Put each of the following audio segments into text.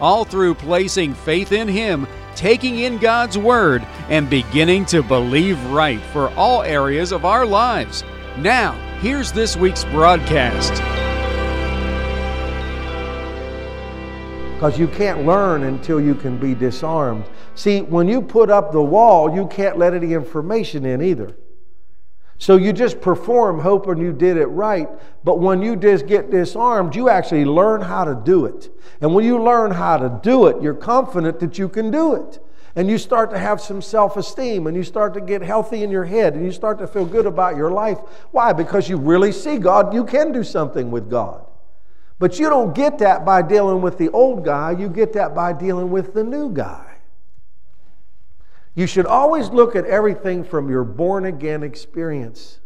all through placing faith in Him, taking in God's Word, and beginning to believe right for all areas of our lives. Now, here's this week's broadcast. Because you can't learn until you can be disarmed. See, when you put up the wall, you can't let any information in either. So you just perform hoping you did it right, but when you just get disarmed, you actually learn how to do it. And when you learn how to do it, you're confident that you can do it. And you start to have some self esteem and you start to get healthy in your head and you start to feel good about your life. Why? Because you really see God. You can do something with God. But you don't get that by dealing with the old guy, you get that by dealing with the new guy. You should always look at everything from your born again experience.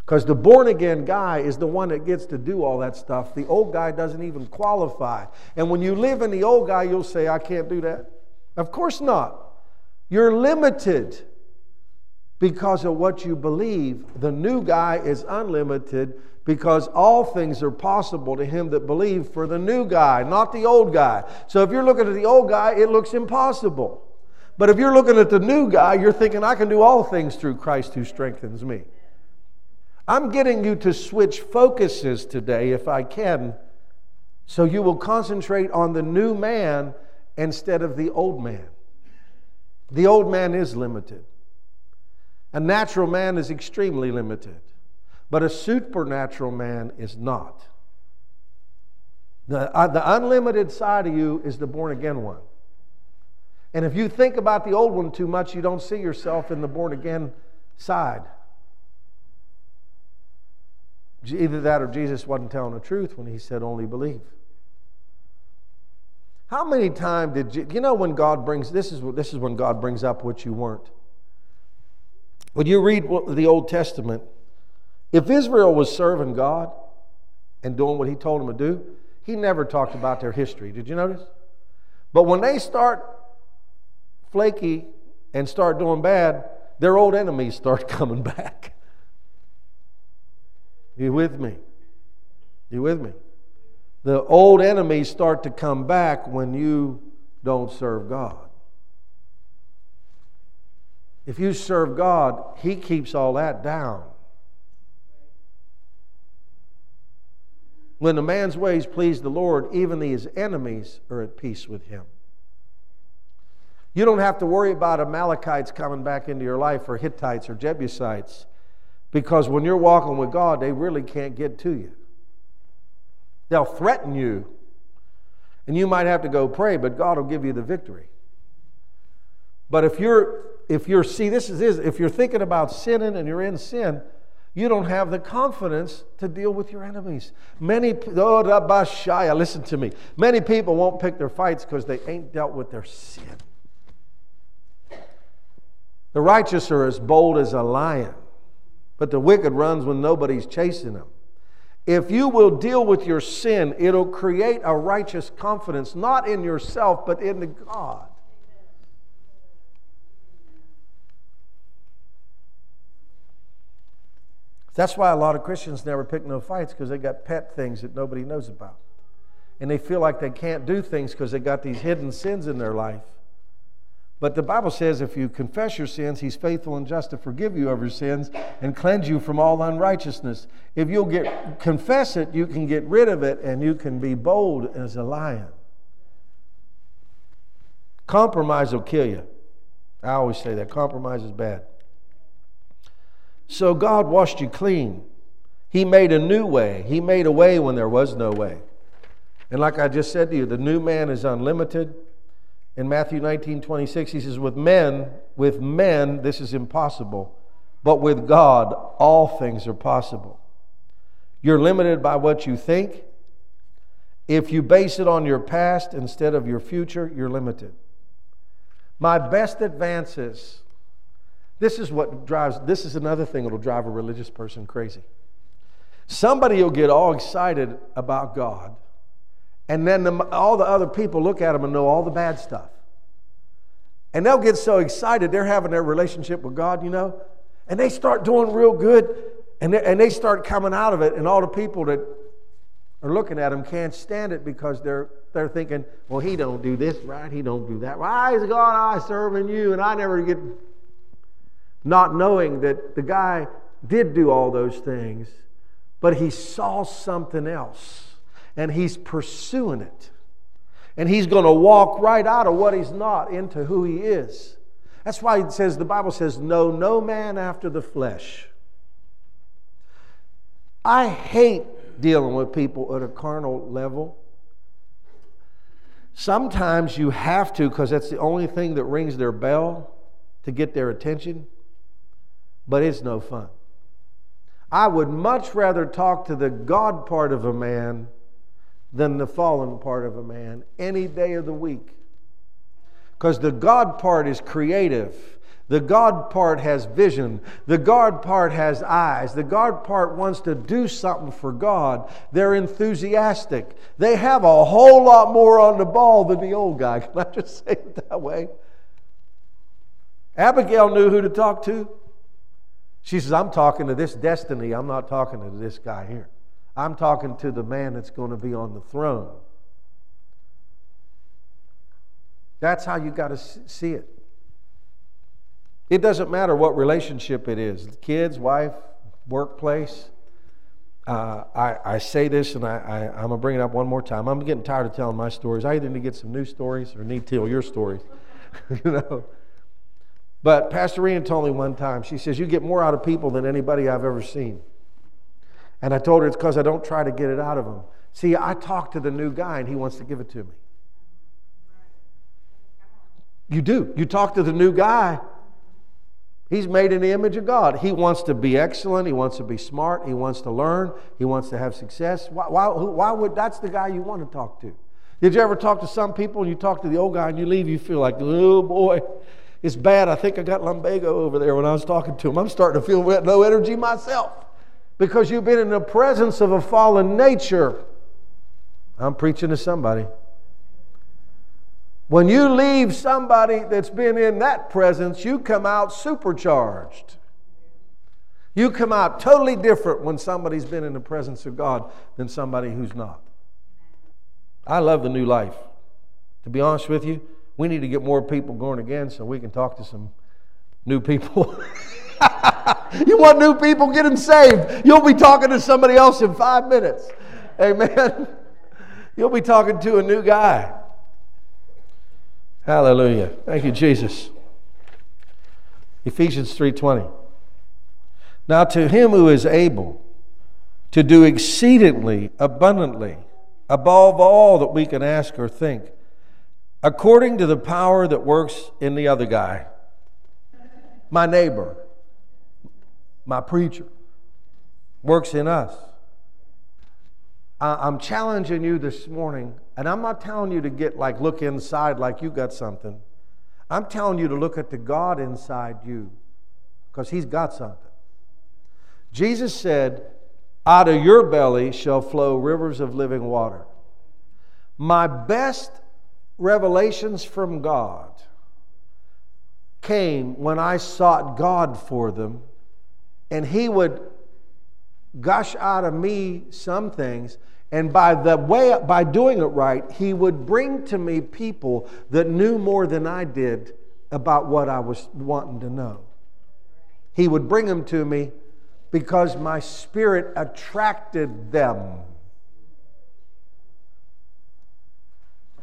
Because the born again guy is the one that gets to do all that stuff. The old guy doesn't even qualify. And when you live in the old guy, you'll say, I can't do that. Of course not. You're limited because of what you believe. The new guy is unlimited because all things are possible to him that believe for the new guy, not the old guy. So if you're looking at the old guy, it looks impossible. But if you're looking at the new guy, you're thinking, I can do all things through Christ who strengthens me. I'm getting you to switch focuses today, if I can, so you will concentrate on the new man instead of the old man. The old man is limited. A natural man is extremely limited, but a supernatural man is not. The, uh, the unlimited side of you is the born again one. And if you think about the old one too much, you don't see yourself in the born again side. Either that or Jesus wasn't telling the truth when he said only believe. How many times did you, you know when God brings this is this is when God brings up what you weren't. When you read the Old Testament, if Israel was serving God and doing what he told them to do, he never talked about their history. Did you notice? But when they start flaky and start doing bad, their old enemies start coming back. You with me? You with me? The old enemies start to come back when you don't serve God. If you serve God, He keeps all that down. When a man's ways please the Lord, even his enemies are at peace with him. You don't have to worry about Amalekites coming back into your life or Hittites or Jebusites because when you're walking with God, they really can't get to you. They'll threaten you, and you might have to go pray, but God will give you the victory. But if you're if you're see this is if you're thinking about sinning and you're in sin, you don't have the confidence to deal with your enemies. Many oh, listen to me. Many people won't pick their fights because they ain't dealt with their sin. The righteous are as bold as a lion, but the wicked runs when nobody's chasing them. If you will deal with your sin, it'll create a righteous confidence, not in yourself, but in God. That's why a lot of Christians never pick no fights because they got pet things that nobody knows about. And they feel like they can't do things because they got these hidden sins in their life. But the Bible says if you confess your sins, He's faithful and just to forgive you of your sins and cleanse you from all unrighteousness. If you'll get confess it, you can get rid of it and you can be bold as a lion. Compromise will kill you. I always say that compromise is bad. So God washed you clean. He made a new way. He made a way when there was no way. And like I just said to you, the new man is unlimited in Matthew 19 26, he says, With men, with men, this is impossible, but with God, all things are possible. You're limited by what you think, If you base it on your past instead of your future, you're limited. My best advances. This is what drives, this is another thing that'll drive a religious person crazy. Somebody will get all excited about God, and then the, all the other people look at them and know all the bad stuff. And they'll get so excited, they're having their relationship with God, you know, and they start doing real good, and they, and they start coming out of it, and all the people that are looking at them can't stand it because they're, they're thinking, well, he don't do this right, he don't do that. Why is God I serving you? And I never get not knowing that the guy did do all those things, but he saw something else and he's pursuing it. And he's going to walk right out of what he's not into who he is. That's why it says, the Bible says, know no man after the flesh. I hate dealing with people at a carnal level. Sometimes you have to because that's the only thing that rings their bell to get their attention, but it's no fun. I would much rather talk to the God part of a man than the fallen part of a man any day of the week. Because the God part is creative the God part has vision. The God part has eyes. The God part wants to do something for God. They're enthusiastic. They have a whole lot more on the ball than the old guy. Can I just say it that way? Abigail knew who to talk to. She says, I'm talking to this destiny. I'm not talking to this guy here. I'm talking to the man that's going to be on the throne. That's how you got to see it. It doesn't matter what relationship it is kids, wife, workplace. Uh, I, I, say this and I, am going to bring it up one more time. I'm getting tired of telling my stories. I either need to get some new stories or need to tell your stories. you know? But Pastor Ian told me one time, she says, You get more out of people than anybody I've ever seen. And I told her it's because I don't try to get it out of him. See, I talk to the new guy and he wants to give it to me. You do. You talk to the new guy He's made in the image of God. He wants to be excellent. He wants to be smart. He wants to learn. He wants to have success. Why, why, why would that's the guy you want to talk to? Did you ever talk to some people and you talk to the old guy and you leave, you feel like, oh boy, it's bad. I think I got lumbago over there when I was talking to him. I'm starting to feel no energy myself because you've been in the presence of a fallen nature. I'm preaching to somebody. When you leave somebody that's been in that presence, you come out supercharged. You come out totally different when somebody's been in the presence of God than somebody who's not. I love the new life. To be honest with you, we need to get more people going again so we can talk to some new people. you want new people? Get them saved. You'll be talking to somebody else in five minutes. Amen. You'll be talking to a new guy. Hallelujah. Thank you, Jesus. Ephesians 3:20. Now to him who is able to do exceedingly abundantly above all that we can ask or think, according to the power that works in the other guy, my neighbor, my preacher, works in us. I'm challenging you this morning, and I'm not telling you to get like look inside like you got something. I'm telling you to look at the God inside you because He's got something. Jesus said, Out of your belly shall flow rivers of living water. My best revelations from God came when I sought God for them, and He would gush out of me some things. And by the way, by doing it right, he would bring to me people that knew more than I did about what I was wanting to know. He would bring them to me because my spirit attracted them.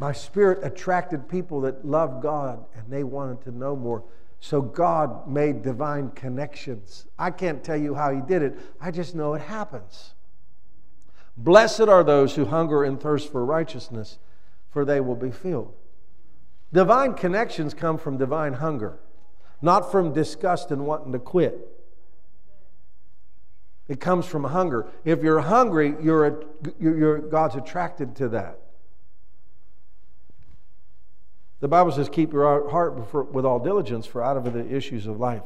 My spirit attracted people that loved God and they wanted to know more. So God made divine connections. I can't tell you how He did it, I just know it happens. Blessed are those who hunger and thirst for righteousness, for they will be filled. Divine connections come from divine hunger, not from disgust and wanting to quit. It comes from hunger. If you're hungry, you're, you're, God's attracted to that. The Bible says, keep your heart with all diligence, for out of the issues of life.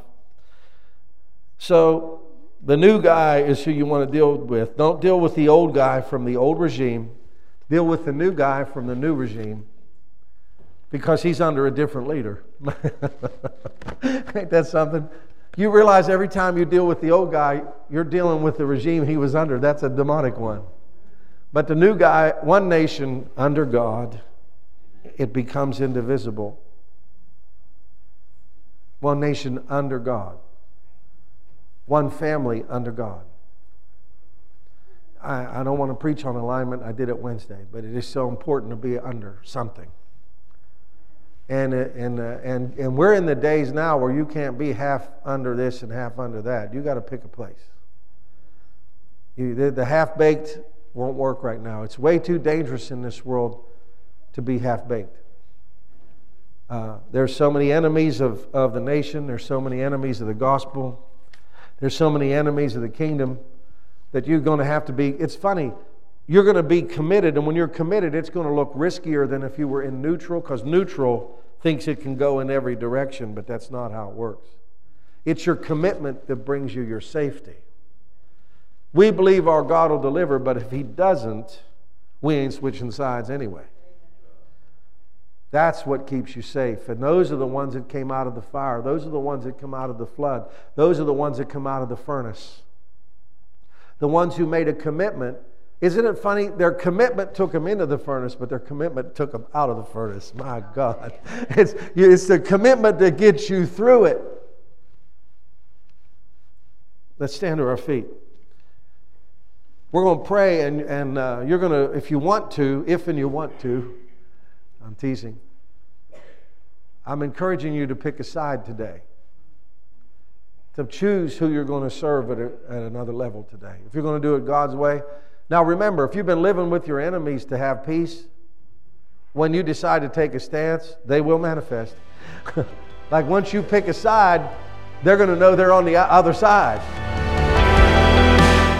So, the new guy is who you want to deal with. Don't deal with the old guy from the old regime. Deal with the new guy from the new regime because he's under a different leader. Ain't that something? You realize every time you deal with the old guy, you're dealing with the regime he was under. That's a demonic one. But the new guy, one nation under God, it becomes indivisible. One nation under God, one family under God. I, I don't want to preach on alignment. I did it Wednesday, but it is so important to be under something. And, and, uh, and, and we're in the days now where you can't be half under this and half under that. You got to pick a place. You, the, the half baked won't work right now. It's way too dangerous in this world to be half baked. Uh, there's so many enemies of, of the nation, there's so many enemies of the gospel, there's so many enemies of the kingdom that you're going to have to be. It's funny, you're going to be committed, and when you're committed, it's going to look riskier than if you were in neutral, because neutral thinks it can go in every direction, but that's not how it works. It's your commitment that brings you your safety. We believe our God will deliver, but if He doesn't, we ain't switching sides anyway. That's what keeps you safe. And those are the ones that came out of the fire. Those are the ones that come out of the flood. Those are the ones that come out of the furnace. The ones who made a commitment isn't it funny? Their commitment took them into the furnace, but their commitment took them out of the furnace. My God. It's, it's the commitment that gets you through it. Let's stand to our feet. We're going to pray, and, and uh, you're going to, if you want to, if and you want to, I'm teasing. I'm encouraging you to pick a side today, to choose who you're going to serve at, a, at another level today. If you're going to do it God's way, now remember, if you've been living with your enemies to have peace, when you decide to take a stance, they will manifest. like once you pick a side, they're going to know they're on the other side.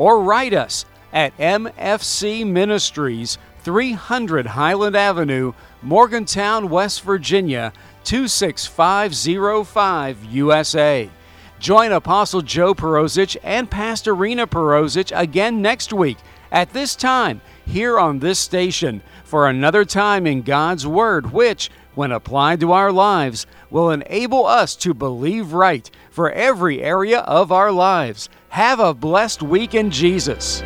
or write us at MFC Ministries, 300 Highland Avenue, Morgantown, West Virginia 26505 USA. Join Apostle Joe Perozich and Pastor Rena Perozich again next week at this time here on this station for another time in God's Word, which, when applied to our lives, will enable us to believe right for every area of our lives. Have a blessed week in Jesus.